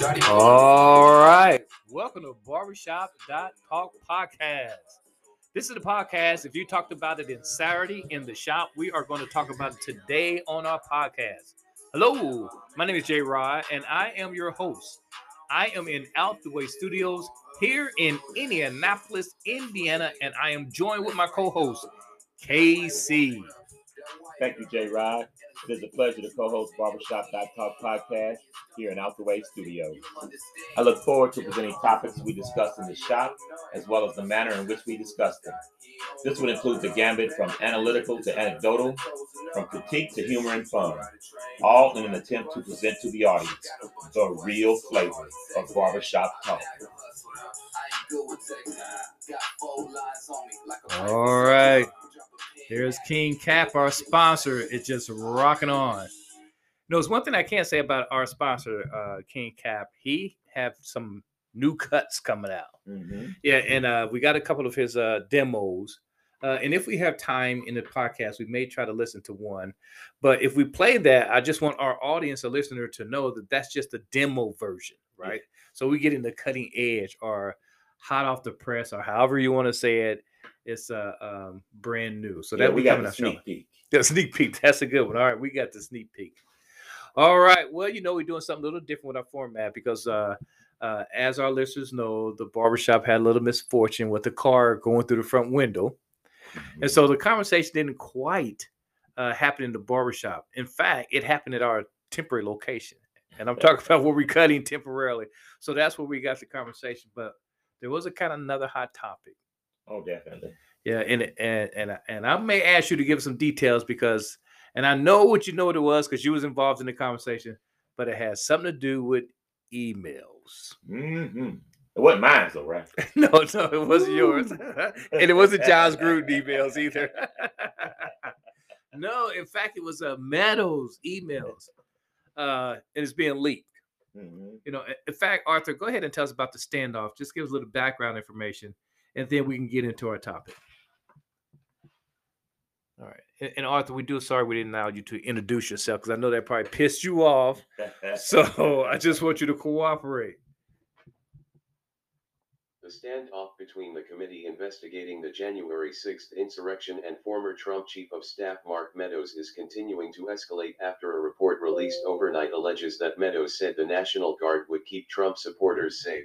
All right. Welcome to Barbershop Talk Podcast. This is the podcast. If you talked about it in Saturday in the shop, we are going to talk about it today on our podcast. Hello, my name is Jay Rod, and I am your host. I am in Out the Way Studios here in Indianapolis, Indiana, and I am joined with my co-host, KC. Thank you, Jay Rod. It is a pleasure to co-host Barbershop Talk podcast here in Out the Way Studio. I look forward to presenting topics we discuss in the shop, as well as the manner in which we discuss them. This would include the gambit from analytical to anecdotal, from critique to humor and fun, all in an attempt to present to the audience the real flavor of barbershop talk. All right. Here's King Cap, our sponsor. It's just rocking on. It's one thing I can't say about our sponsor, uh, King Cap. He have some new cuts coming out. Mm-hmm. Yeah, and uh, we got a couple of his uh, demos. Uh, and if we have time in the podcast, we may try to listen to one. But if we play that, I just want our audience, a listener, to know that that's just a demo version, right? Yeah. So we get in the cutting edge or hot off the press or however you want to say it it's uh, um, brand new. So yeah, that we got the sneak peek. The sneak peek. That's a good one. All right, we got the sneak peek. All right. Well, you know, we're doing something a little different with our format because uh, uh, as our listeners know, the barbershop had a little misfortune with the car going through the front window. And so the conversation didn't quite uh, happen in the barbershop. In fact, it happened at our temporary location. And I'm talking about where we're cutting temporarily. So that's where we got the conversation. But there was a kind of another hot topic. Oh, definitely. Yeah, and and and and I may ask you to give some details because, and I know what you know what it was because you was involved in the conversation, but it has something to do with emails. Mm-hmm. It wasn't mine, though, right? no, no, it wasn't yours, and it wasn't Jon Gruden emails either. no, in fact, it was uh, Meadows emails, uh, and it's being leaked. Mm-hmm. You know, in fact, Arthur, go ahead and tell us about the standoff. Just give us a little background information and then we can get into our topic. All right. And, and Arthur, we do sorry we didn't allow you to introduce yourself because I know that probably pissed you off. so I just want you to cooperate. The standoff between the committee investigating the January 6th insurrection and former Trump Chief of Staff Mark Meadows is continuing to escalate after a report released overnight alleges that Meadows said the National Guard would keep Trump supporters safe.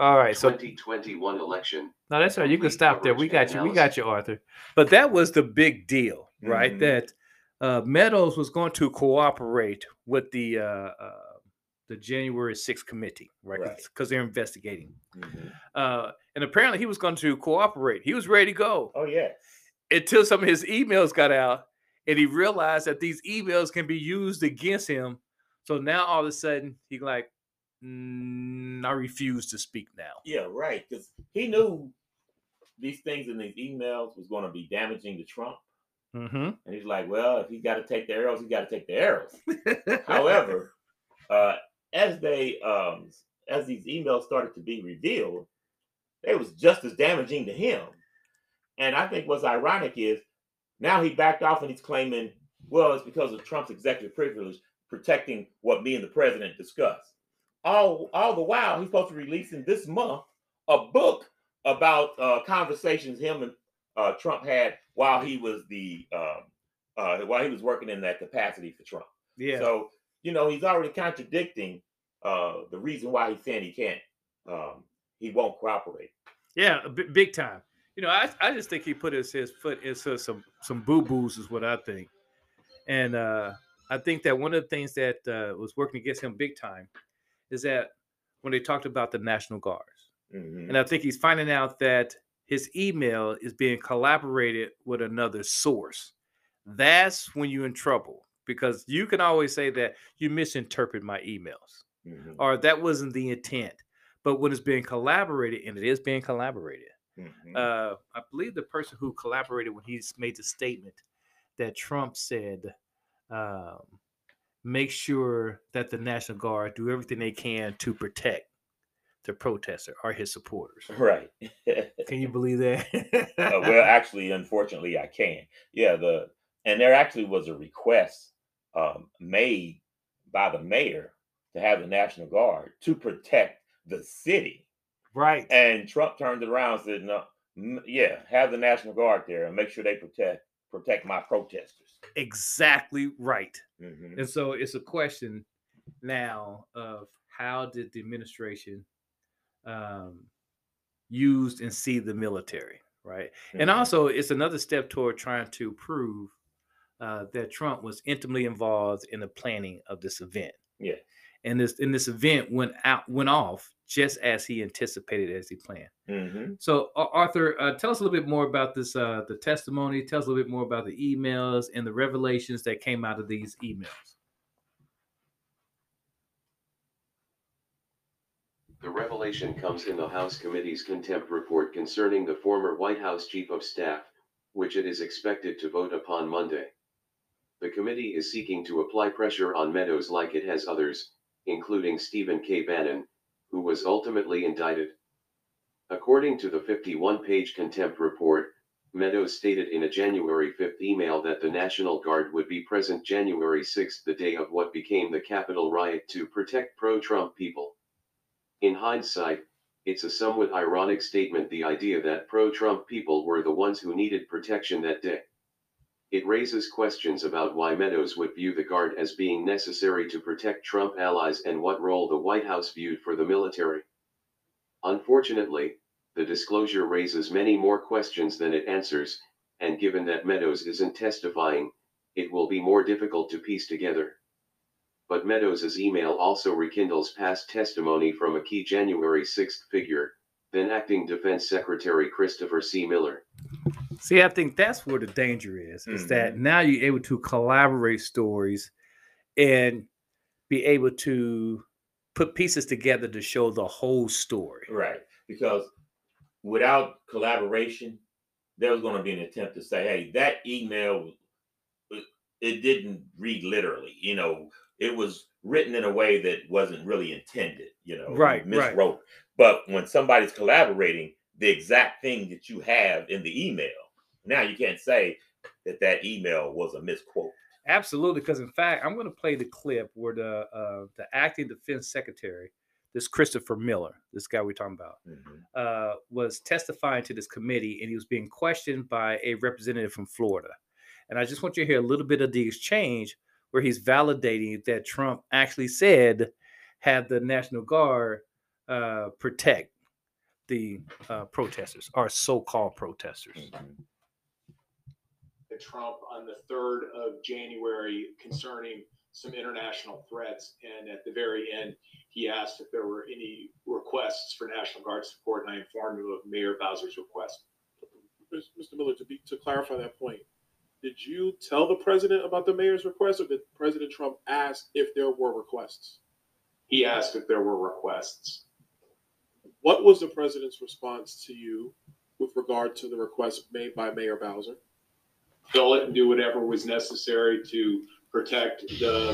All right, so 2021 election. No, that's right. You can stop there. We got you. We got you, Arthur. But that was the big deal, right? Mm-hmm. That uh, Meadows was going to cooperate with the uh, uh, the January 6th committee, right? Because right. they're investigating. Mm-hmm. Uh, and apparently, he was going to cooperate. He was ready to go. Oh yeah. Until some of his emails got out, and he realized that these emails can be used against him. So now all of a sudden, he like, mm, I refuse to speak now. Yeah, right. Because he knew these things in these emails was going to be damaging to Trump. Mm-hmm. And he's like, well, if he got to take the arrows, he got to take the arrows. However, uh, as they um, as these emails started to be revealed, they was just as damaging to him. And I think what's ironic is now he backed off and he's claiming, well, it's because of Trump's executive privilege protecting what me and the president discussed all all the while he's supposed to be releasing this month a book about uh, conversations him and uh, Trump had while he was the um, uh, while he was working in that capacity for Trump. Yeah. So you know he's already contradicting uh, the reason why he's saying he can't um, he won't cooperate. Yeah, b- big time. You know, I, I just think he put his, his foot into some some boo boos is what I think, and uh, I think that one of the things that uh, was working against him big time is that when they talked about the National Guards, mm-hmm. and I think he's finding out that his email is being collaborated with another source. That's when you're in trouble because you can always say that you misinterpret my emails mm-hmm. or that wasn't the intent. But when it's being collaborated, and it is being collaborated, mm-hmm. uh, I believe the person who collaborated when he made the statement that Trump said, um, make sure that the National Guard do everything they can to protect the protester or his supporters. Right. can you believe that? uh, well, actually, unfortunately, I can. Yeah, the and there actually was a request um, made by the mayor to have the National Guard to protect the city. Right. And Trump turned it around and said, no, yeah, have the National Guard there and make sure they protect protect my protesters. Exactly right. Mhm. And so it's a question now of how did the administration um, use and see the military, right? And Mhm. also, it's another step toward trying to prove uh, that Trump was intimately involved in the planning of this event. Yeah. And this and this event went out went off just as he anticipated as he planned. Mhm. So, Ar- Arthur, uh, tell us a little bit more about this, uh, the testimony. Tell us a little bit more about the emails and the revelations that came out of these emails. The revelation comes in the House Committee's contempt report concerning the former White House Chief of Staff, which it is expected to vote upon Monday. The committee is seeking to apply pressure on Meadows like it has others, including Stephen K. Bannon, who was ultimately indicted. According to the 51 page contempt report, Meadows stated in a January 5 email that the National Guard would be present January 6, the day of what became the Capitol riot, to protect pro Trump people. In hindsight, it's a somewhat ironic statement the idea that pro Trump people were the ones who needed protection that day. It raises questions about why Meadows would view the Guard as being necessary to protect Trump allies and what role the White House viewed for the military. Unfortunately, the disclosure raises many more questions than it answers, and given that Meadows isn't testifying, it will be more difficult to piece together. But Meadows' email also rekindles past testimony from a key January 6 figure, then acting Defense Secretary Christopher C. Miller. See, I think that's where the danger is. Is that mm-hmm. now you're able to collaborate stories and be able to put pieces together to show the whole story. Right. Because without collaboration, there was going to be an attempt to say, hey, that email, it, didn't read literally. You know, it was written in a way that wasn't really intended, you know, Right, you right. But when somebody's collaborating, the exact thing that you have in the email, now you can't say that that email was a misquote. Absolutely, because in fact, I'm going to play the clip where the uh, the acting defense secretary, this Christopher Miller, this guy we're talking about, Mhm. uh, was testifying to this committee, and he was being questioned by a representative from Florida. And I just want you to hear a little bit of the exchange where he's validating that Trump actually said, "Have the National Guard uh, protect the uh, protesters or so-called protesters." Mhm. to Trump on the 3rd of January concerning some international threats. And at the very end, he asked if there were any requests for National Guard support, and I informed him of Mayor Bowser's request. Mr. Miller, to be to clarify that point, did you tell the president about the mayor's request, or did President Trump ask if there were requests? He asked if there were requests. What was the president's response to you with regard to the request made by Mayor Bowser? Fill it and do whatever was necessary to protect the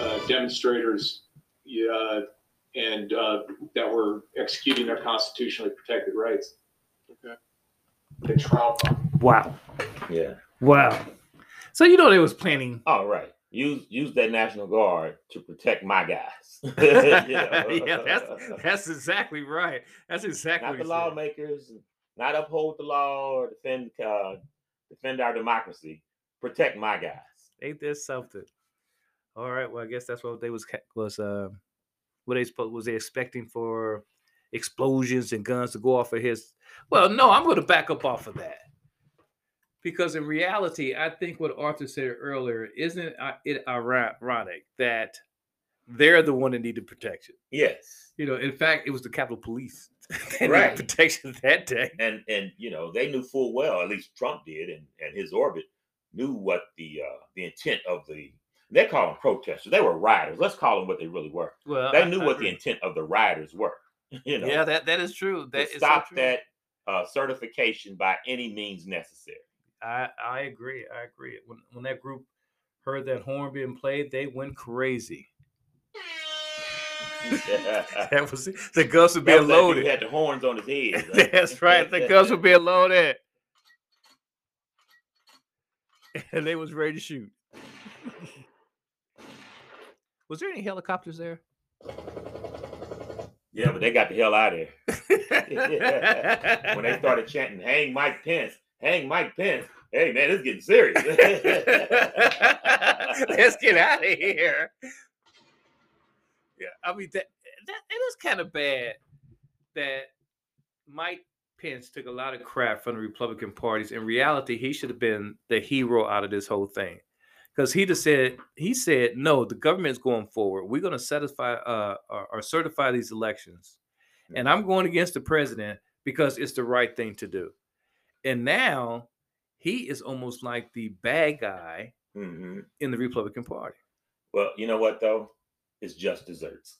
uh, demonstrators uh, and uh, that were executing their constitutionally protected rights. Okay. The Trump Wow, Yeah. wow. So you know they was planning All right. Use use that National Guard to protect my guys. Yeah, that's that's exactly right. That's exactly not the lawmakers, not uphold the law or defend uh, defend our democracy. Protect my guys. Ain't there something? All right. Well, I guess that's what they was was uh, what they was they expecting for explosions and guns to go off of his. Well, no, I'm going to back up off of that because in reality, I think what Arthur said earlier isn't uh, it ironic that they're the one that needed protection. Yes. You know, in fact, it was the Capitol Police that needed Right. protection that day. And and you know, they knew full well, at least Trump did, and, and his orbit knew what the uh, the intent of the they call them protesters. They were rioters. Let's call them what they really were. Well, They knew I what the intent of the rioters were. You know, yeah, that that is true. That to is so stop true. that uh, certification by any means necessary. I I agree. I agree. When when that group heard that horn being played, they went crazy. That was the guns were being was that dude had the horns on his head. That's right. The guns were being loaded, and they was ready to shoot. was there any helicopters there? Yeah, but they got the hell out of there. when they started chanting, hang Mike Pence, hang Mike Pence. Hey man, it's getting serious. Let's get out of here. Yeah, I mean that that it is kind of bad that Mike Pence took a lot of crap from the Republican parties. In reality, he should have been the hero out of this whole thing. Because he just said he said, no, the government's going forward. We're going to satisfy uh, or, or certify these elections. And I'm going against the president because it's the right thing to do. And now he is almost like the bad guy hmm in the Republican Party. Well, you know what though? It's just desserts.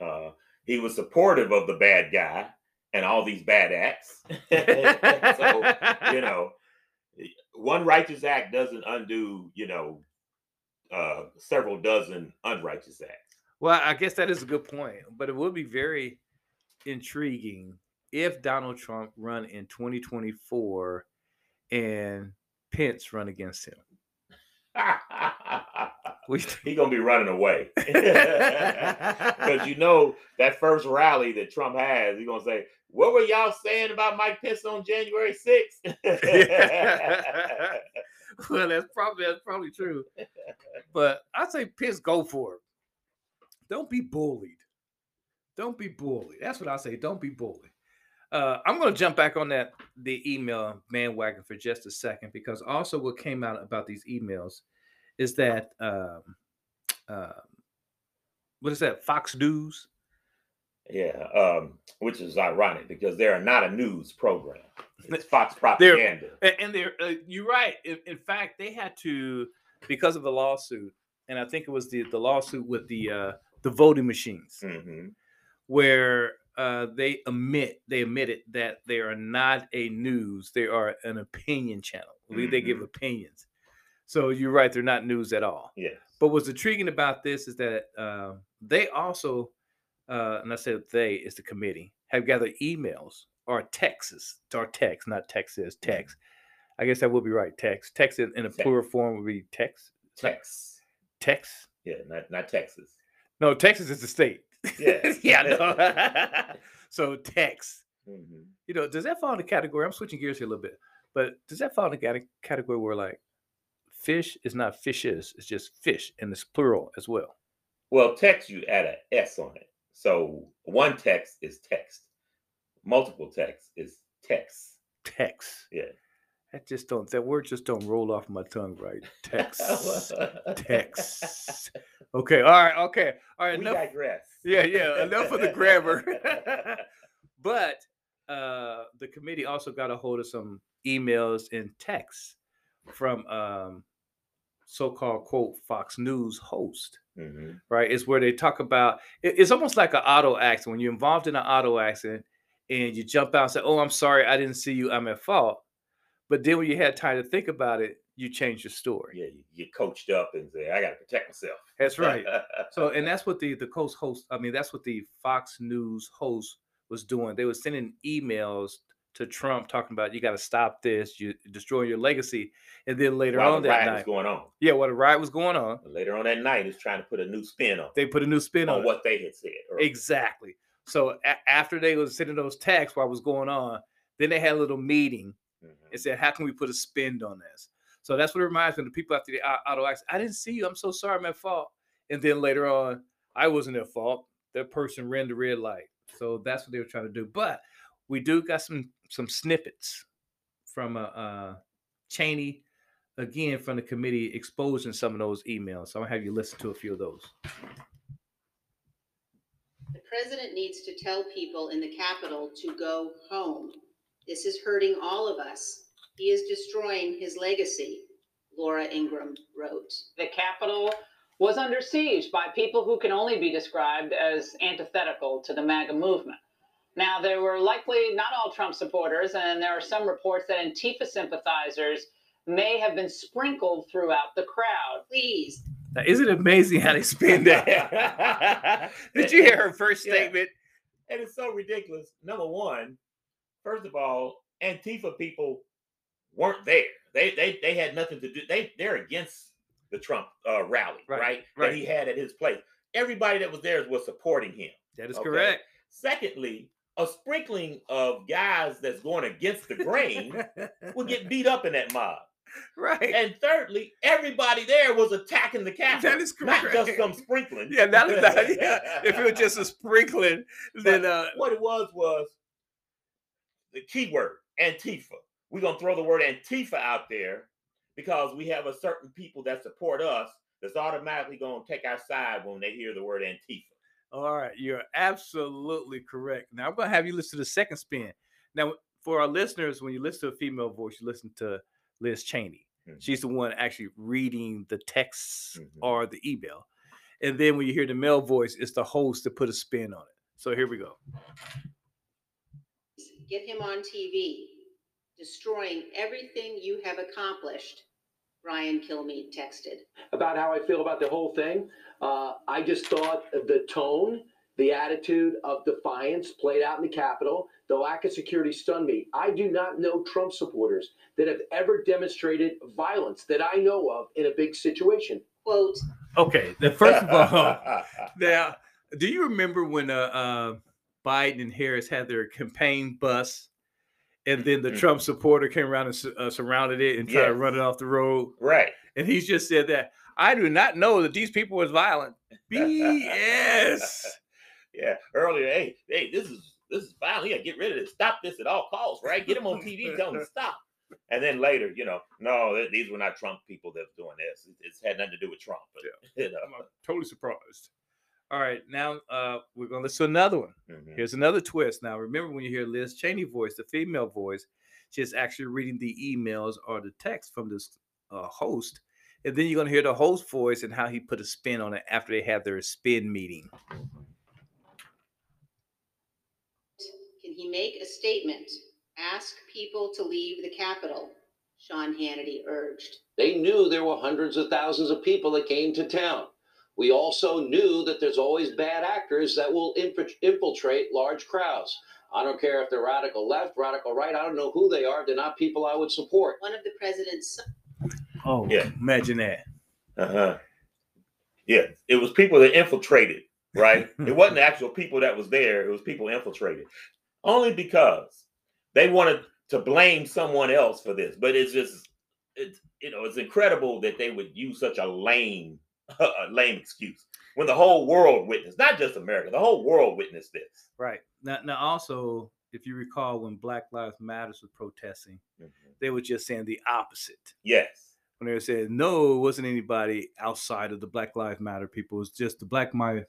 Uh, he was supportive of the bad guy and all these bad acts. so you know, one righteous act doesn't undo, you know, uh, several dozen unrighteous acts. Well, I guess that is a good point, but it would be very intriguing if Donald Trump run in 2024 and Pence run against him. We- he gonna be running away because you know that first rally that Trump has, he's gonna say, "What were y'all saying about Mike Pence on January 6th? well, that's probably that's probably true. But I say Pence go for it. Don't be bullied. Don't be bullied. That's what I say. Don't be bullied. Uh, I'm going to jump back on that the email bandwagon for just a second because also what came out about these emails is that um, uh, what is that Fox News? yeah, um, which is ironic because they are not a news program. It's Fox propaganda. And, and they're uh, you're right. In, in fact, they had to because of the lawsuit, and I think it was the the lawsuit with the uh, the voting machines, hmm where uh, they admit they admitted that they are not a news; they are an opinion channel. They- They give opinions. So you're right; they're not news at all. Yes. But what's intriguing about this is that uh, they also, uh, and I said they is the committee, have gathered emails or texts, or text, not Texas, text. I guess that would be right. Text, text in, in a Text. plural form would be text. Tex. Text. Yeah, not not Texas. No, Texas is the state. Yes. yeah. No. so text. Mhm. You know, does that fall in the category? I'm switching gears here a little bit, but does that fall in the category where like fish is not fishes, it's just fish and it's plural as well? Well, text you add a S on it. So one text is text. Multiple text is text. Text. Yeah. That just don't that word just don't roll off my tongue right. Text. Text. Okay. All right. Okay. All right. we Enough. digress. Yeah, yeah. Enough of the grammar. but uh, the committee also got a hold of some emails and texts from um, so-called quote Fox News host. Mhm. Right, it's where they talk about. it- It's almost like an auto accident when you're involved in an auto accident and you jump out and say, "Oh, I'm sorry, I didn't see you. I'm at fault." But then when you had time to think about it, you change your story. Yeah, you get coached up and say, I got to protect myself. That's right. So, and that's what the the coast host. I mean, that's what the Fox News host was doing. They were sending emails to Trump talking about you got to stop this. You destroying your legacy. And then later While on the that riot night, was going on. yeah, while the riot was going on, Later on that night, it's trying to put a new spin on, they put a new spin on, on what they had said. earlier. Exactly. So a- after they was sending those texts while it was going on, then they had a little meeting. And said, "How can we put a spin on this?" So that's what it reminds me of the people after the auto accident. I didn't see you. I'm so sorry. I'm at fault. And then later on, I wasn't at fault. That person ran the red light. So that's what they were trying to do. But we do got some some snippets from uh, uh Cheney again from the committee exposing some of those emails. So I'm gonna have you listen to a few of those. The president needs to tell people in the Capitol to go home. This is hurting all of us. He is destroying his legacy, Laura Ingraham wrote. the Capitol was under siege by people who can only be described as antithetical to the MAGA movement. Now, there were likely not all Trump supporters, and there are some reports that Antifa sympathizers may have been sprinkled throughout the crowd. Please, Now, isn't it amazing how they spin that? Did you hear her first Yeah. statement? And it's so ridiculous. Number one, first of all, Antifa people weren't there. They they they had nothing to do. They they're against the Trump uh, rally, Right, right? That he had at his place. Everybody that was there was supporting him. That is Okay. correct. Secondly, a sprinkling of guys that's going against the grain will get beat up in that mob. right. And thirdly, everybody there was attacking the Capitol. That is correct. Not just some sprinkling. yeah, that is not, yeah. If it was just a sprinkling, then uh, what it was was the keyword Antifa. We're gonna throw the word Antifa out there because we have a certain people that support us that's automatically gonna take our side when they hear the word Antifa. All right, you're absolutely correct. Now I'm gonna have you listen to the second spin. Now, for our listeners, when you listen to a female voice, you listen to Liz Cheney. Mhm. She's the one actually reading the texts Mhm. or the email, and then when you hear the male voice, it's the host to put a spin on it. So here we go. Get him on TV, destroying everything you have accomplished, Brian Kilmeade texted. about how I feel about the whole thing. Uh, I just thought the tone, the attitude of defiance played out in the Capitol. The lack of security stunned me. I do not know Trump supporters that have ever demonstrated violence that I know of in a big situation. Quote, Okay, the first of all, now, do you remember when uh, uh, Biden and Harris had their campaign bus, and then the Mhm. Trump supporter came around and uh, surrounded it and tried to run it off the road? right. And he just said that I do not know that these people was violent. BS. Yeah. Earlier, hey, hey, this is this is violent. You gotta get rid of this. Stop this at all costs, right? Get him on TV, tell to stop. And then later, you know, no, these were not Trump people that's doing this. It- It's had nothing to do with Trump. But, you know. I'm totally surprised. All right, now uh, we're gonna listen to another one. Mhm. Here's another twist. Now, remember when you hear Liz Cheney voice, the female voice, she's actually reading the emails or the text from this uh, host, and then you're gonna hear the host voice and how he put a spin on it after they have their spin meeting. can he make a statement? Ask people to leave the Capitol, Sean Hannity urged. They knew there were hundreds of thousands of people that came to town. We also knew that there's always bad actors that will infiltrate large crowds. I don't care if they're radical left, radical right. I don't know who they are. They're not people I would support. One of the president's Oh, Yeah. imagine that. Uh-huh. Yeah, it was people that infiltrated, right? it wasn't actual people that was there, it was people infiltrated. Only because they wanted to blame someone else for this. But it's just it's you know, it's incredible that they would use such a lame a lame excuse when the whole world witnessed, not just America, the whole world witnessed this. Right. Now, now also, if you recall when Black Lives Matters was protesting, they were just saying the opposite. Yes. when they were saying no, it wasn't anybody outside of the Black Lives Matter people. It was just the Black My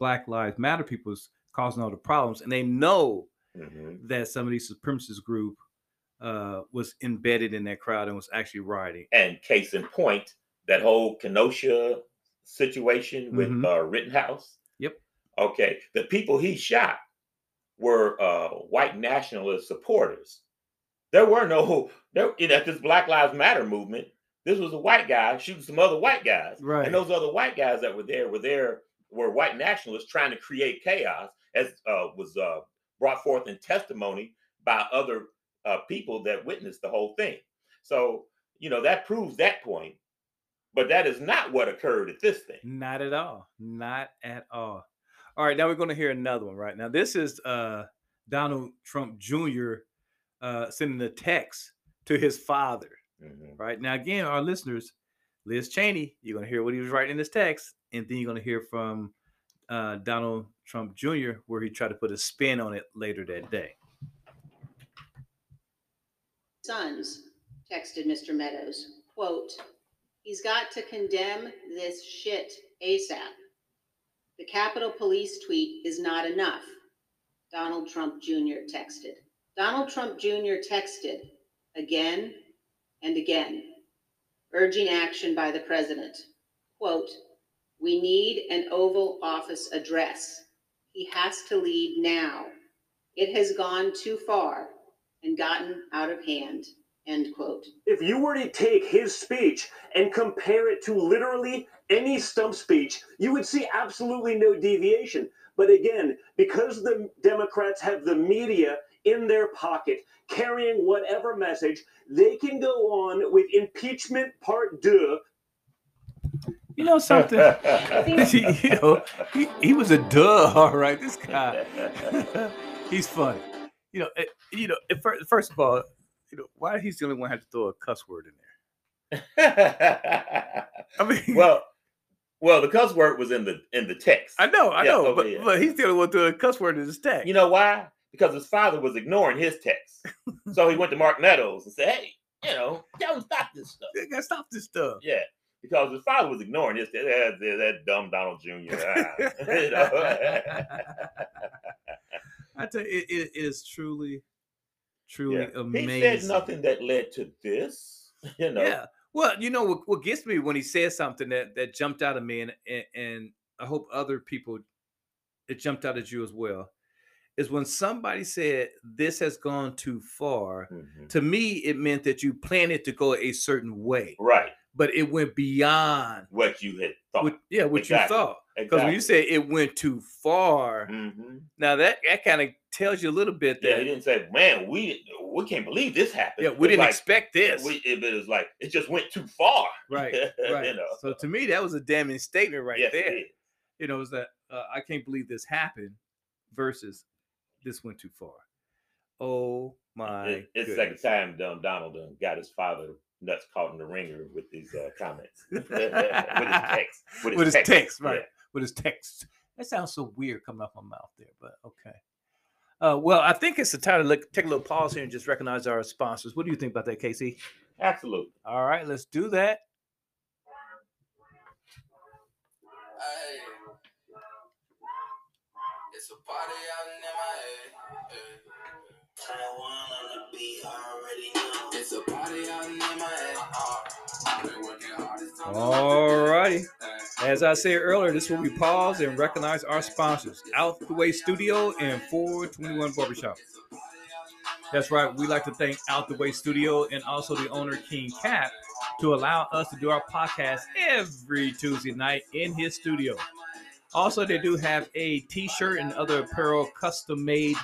Black Lives Matter people was causing all the problems, and they know Mhm. that some of these supremacist group uh, was embedded in that crowd and was actually rioting. And case in point, that whole Kenosha situation with Mhm. uh, Rittenhouse. Yep. Okay. The people he shot were uh, white nationalist supporters. There were no, there, you know, at this Black Lives Matter movement, this was a white guy shooting some other white guys. Right. And those other white guys that were there were there, were white nationalists trying to create chaos, as uh, was uh, brought forth in testimony by other uh, people that witnessed the whole thing. So, you know, that proves that point. But that is not what occurred at this thing. Not at all. Not at all. All right, now we're going to hear another one. Right now, this is uh, Donald Trump Jr. Uh, sending a text to his father. Mhm. Right now, again, our listeners, Liz Cheney, you're going to hear what he was writing in this text, and then you're going to hear from uh, Donald Trump Jr., where he tried to put a spin on it later that day. sons texted Mr. Meadows, quote, he's got to condemn this shit ASAP. The Capitol Police tweet is not enough. Donald Trump Jr. texted. Donald Trump Jr. texted again and again, urging action by the president. Quote, we need an Oval Office address. He has to lead now. It has gone too far and gotten out of hand. End quote. if you were to take his speech and compare it to literally any stump speech, you would see absolutely no deviation. But again, because the Democrats have the media in their pocket carrying whatever message, they can go on with impeachment part deux You know something? you know, he, he was a duh. All right, this guy, he's funny. You know, it, you know. Eh, it, first, first of all, you know, why he's the only one who had to throw a cuss word in there? I mean, well, well, the cuss word was in the in the text. I know, I Yeah, know, okay, but, yeah. but he's the only one throwing a cuss word in his text. You know why? Because his father was ignoring his text. so he went to Mark Meadows and said, "Hey, you know, tell him stop this stuff." you gotta stop this stuff. Yeah, because his father was ignoring his. That, that, dumb Donald Jr. ah? I tell you, it, it is truly, truly Yeah. amazing. He said nothing that led to this. You know. Yeah. Well, you know what, what gets me when he says something that that jumped out of me, and, and and I hope other people it jumped out at you as well, is when somebody said this has gone too far. Mhm. To me, it meant that you planned it to go a certain way, Right. but it went beyond What you had thought. what, yeah, what Exactly. you thought. Because when you say it went too far, hmm now that that kind of tells you a little bit Yeah, that he didn't say, "Man, we we can't believe this happened." yeah, we It's didn't like, expect this. We, it, it was like it just went too far. right, you right. know. So to me, that was a damning statement right Yes, there. you know, is that uh, I can't believe this happened versus this went too far. Oh my! It- it's the second time Don- Donald got his father nuts caught in the wringer with these uh, comments with his text. With his text, right? Yeah. With his text. That sounds so weird coming off my mouth there, but okay. Uh, well, I think it's the time to look, take a little pause here and just recognize our sponsors. What do you think about that, Casey? Absolutely. All right, let's do that. It's a party out in MIA. Taiwan on the beat, already know. It's a party out in MIA. Been working hard. It's time to All righty. As I said earlier, this will be pause and recognize our sponsors, Out the Way Studio and 421 Barbershop. That's right. We like to thank Out the Way Studio and also the owner, King Cap, to allow us to do our podcast every Tuesday night in his studio. Also, they do have a t-shirt and other apparel custom-made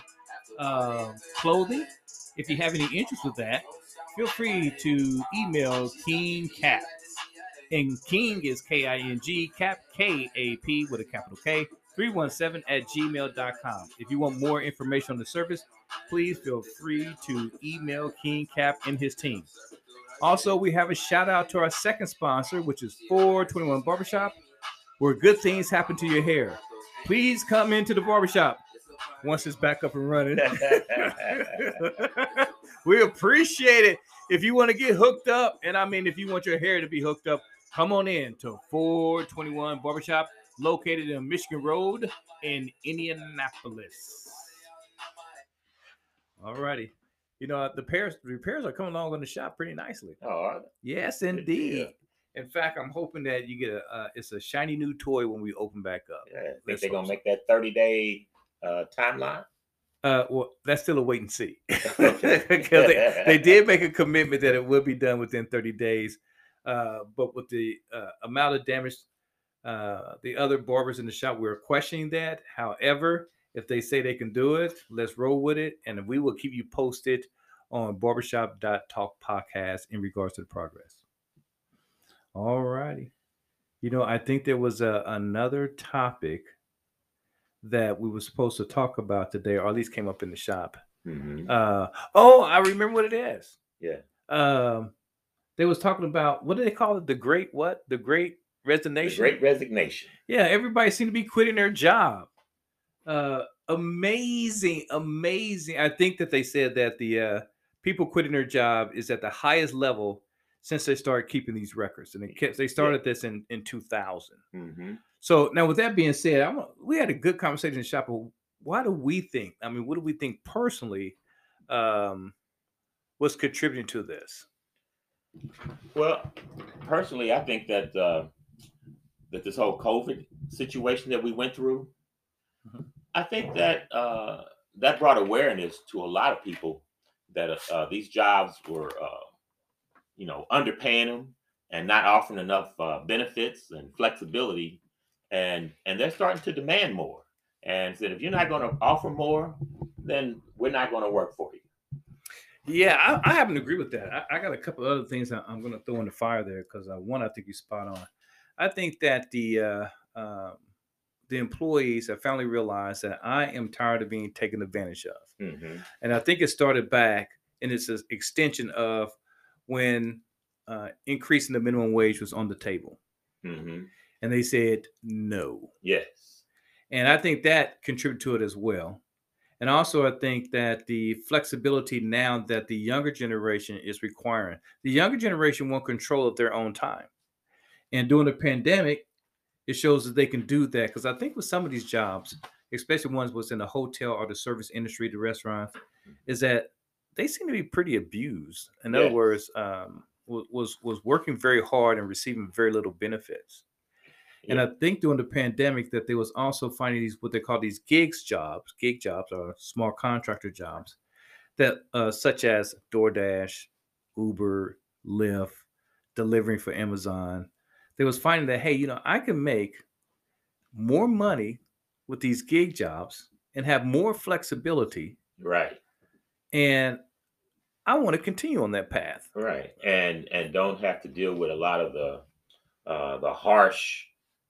uh, clothing. If you have any interest with that, feel free to email King Cap. And King is K-I-N-G, Cap, K-A-P with a capital K, 317 at gmail.com. If you want more information on the service, please feel free to email King Cap and his team. Also, we have a shout out to our second sponsor, which is 421 Barbershop, where good things happen to your hair. Please come into the barbershop once it's back up and running. we appreciate it. If you want to get hooked up, and I mean, if you want your hair to be hooked up, come on in to 421 Barbershop, located in Michigan Road in Indianapolis. All righty. You know, the repairs, the repairs are coming along in the shop pretty nicely. Oh. Yes, indeed. In fact, I'm hoping that you get a uh, it's a shiny new toy when we open back up. yeah. Think Let's they're gonna so. make that thirty day uh, timeline? Uh, well, that's still a wait and see. they, they did make a commitment that it will be done within 30 days. Uh, but with the uh, amount of damage, uh, the other barbers in the shop, we're questioning that. However, if they say they can do it, let's roll with it. And we will keep you posted on barbershop.talk podcast in regards to the progress. All righty. You know, I think there was a, another topic that we were supposed to talk about today, or at least came up in the shop. Mhm. Uh, oh, I remember what it is. Yeah. Um, they was talking about what do they call it? The great what? The great resignation. The great resignation. Yeah, everybody seemed to be quitting their job. Uh, amazing, amazing. I think that they said that the uh, people quitting their job is at the highest level since they started keeping these records, and they kept, they started this in in 2000. hmm So now, with that being said, I want, we had a good conversation in the shop. Why do we think? I mean, what do we think personally um, was contributing to this? Well, personally, I think that uh, that this whole COVID situation that we went through, Mhm. I think that uh, that brought awareness to a lot of people that uh, these jobs were, uh, you know, underpaying them and not offering enough uh, benefits and flexibility, and and they're starting to demand more. And said, if you're not going to offer more, then we're not going to work for you. Yeah, I, I happen to agree with that. I, I got a couple other things that I'm going to throw in the fire there because uh, one, I think you spot on. I think that the uh, um, the employees have finally realized that I am tired of being taken advantage of, hmm and I think it started back, and it's an extension of when uh, increasing the minimum wage was on the table, hmm and they said no, Yes. and I think that contributed to it as well. And also, I think that the flexibility now that the younger generation is requiring, the younger generation want control of their own time. And during the pandemic, it shows that they can do that. Because I think with some of these jobs, especially ones was in the hotel or the service industry, the restaurant, is that they seem to be pretty abused. In other words, um, was was working very hard and receiving very little benefits. And I think during the pandemic that they was also finding these what they call these gigs jobs, gig jobs or small contractor jobs, that uh, such as DoorDash, Uber, Lyft, delivering for Amazon. They was finding that hey, you know, I can make more money with these gig jobs and have more flexibility, Right. and I want to continue on that path. Right. And and don't have to deal with a lot of the uh, the harsh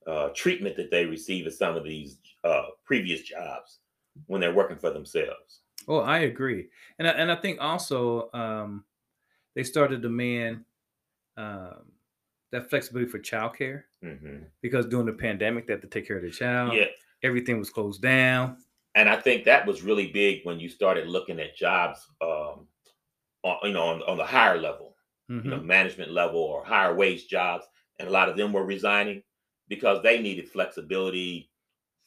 uh, treatment that they receive at some of these uh, previous jobs when they're working for themselves. Oh, I agree, and I, and I think also um, they started to demand um, that flexibility for childcare hmm because during the pandemic, they had to take care of the child. Yeah. everything was closed down. and I think that was really big when you started looking at jobs, um, on, you know, on, on the higher level, you know, Mhm. management level or higher wage jobs, and a lot of them were resigning because they needed flexibility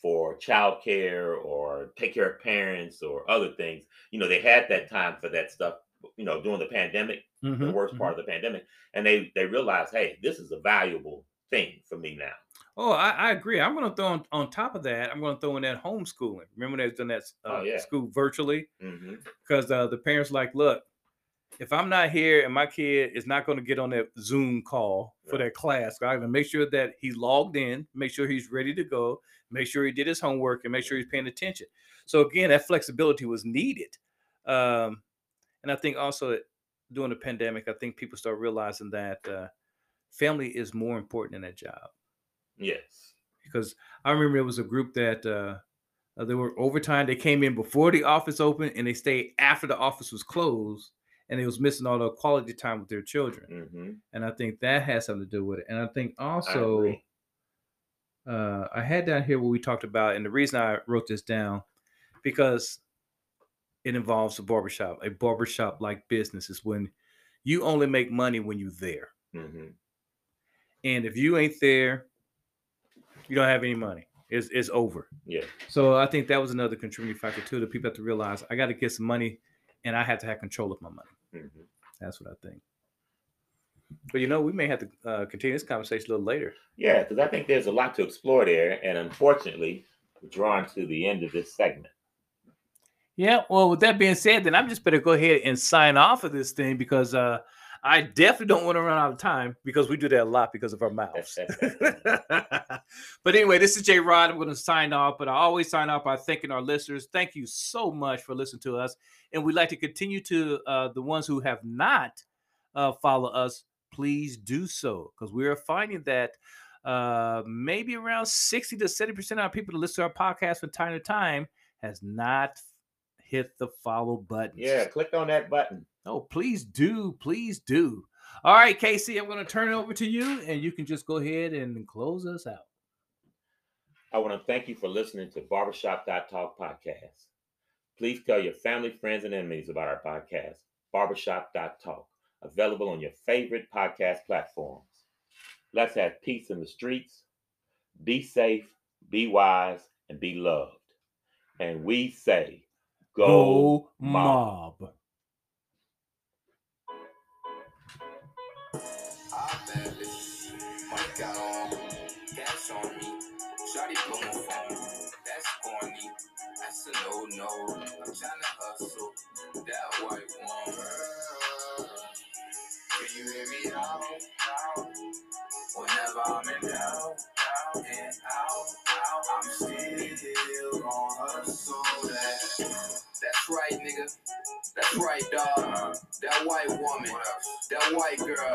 for childcare or take care of parents or other things. You know, they had that time for that stuff. You know, during the pandemic, the Mhm, worst mhm. part of the pandemic, and they they realized, hey, this is a valuable thing for me now. Oh, I, I agree. I'm going to throw on, on top of that. I'm going to throw in that homeschooling. Remember they've done that uh, Oh, yeah. school virtually because uh, the parents like, look, if I'm not here and my kid is not going to get on that Zoom call for that class, I got to make sure that he's logged in, make sure he's ready to go, make sure he did his homework, and make sure he's paying attention. So again, that flexibility was needed. Um, and I think also that during the pandemic, I think people start realizing that uh, family is more important than that job Yes. because I remember there was a group that uh, uh, they were overtime. They came in before the office opened and they stayed after the office was closed, and they was missing all the quality time with their children. hmm And I think that has something to do with it. And I think also agree. uh, I had down here what we talked about, and the reason I wrote this down because it involves a barbershop. A barbershop like business is when you only make money when you're there. hmm And if you ain't there, you don't have any money. It's, it's over. Yeah. So I think that was another contributing factor too. That people have to realize I got to get some money, and I have to have control of my money. Hmm That's what I think. But you know, we may have to uh, continue this conversation a little later. Yeah, because I think there's a lot to explore there, and unfortunately, we're drawn to the end of this segment. Yeah. Well, with that being said, then I'm just better go ahead and sign off of this thing because uh, I definitely don't want to run out of time because we do that a lot because of our mouths. but anyway, this is Jay Rod. I'm going to sign off, but I always sign off by thanking our listeners. Thank you so much for listening to us, and we'd like to continue to uh, the ones who have not uh, follow us. Please do so because we are finding that uh, maybe around 60 to 70 percent of our people that listen to our podcast from time to time has not hit the follow button. Yeah, click on that button. Oh, please do. Please do. All right, Casey, I'm going to turn it over to you and you can just go ahead and close us out. I want to thank you for listening to Barbershop Talk podcast. Please tell your family, friends, and enemies about our podcast, Barbershop Talk, available on your favorite podcast platforms. Let's have peace in the streets. Be safe, be wise, and be loved. And we say, go, mob. mob. On me. Shawty blow my phone, that's corny. That's a no no. I'm hustle, that white. Can you hear me out? Whenever I'm in doubt, and out, out, I'm still gon' hustle that. That's right, nigga. That's right, dog. That white woman, that white girl,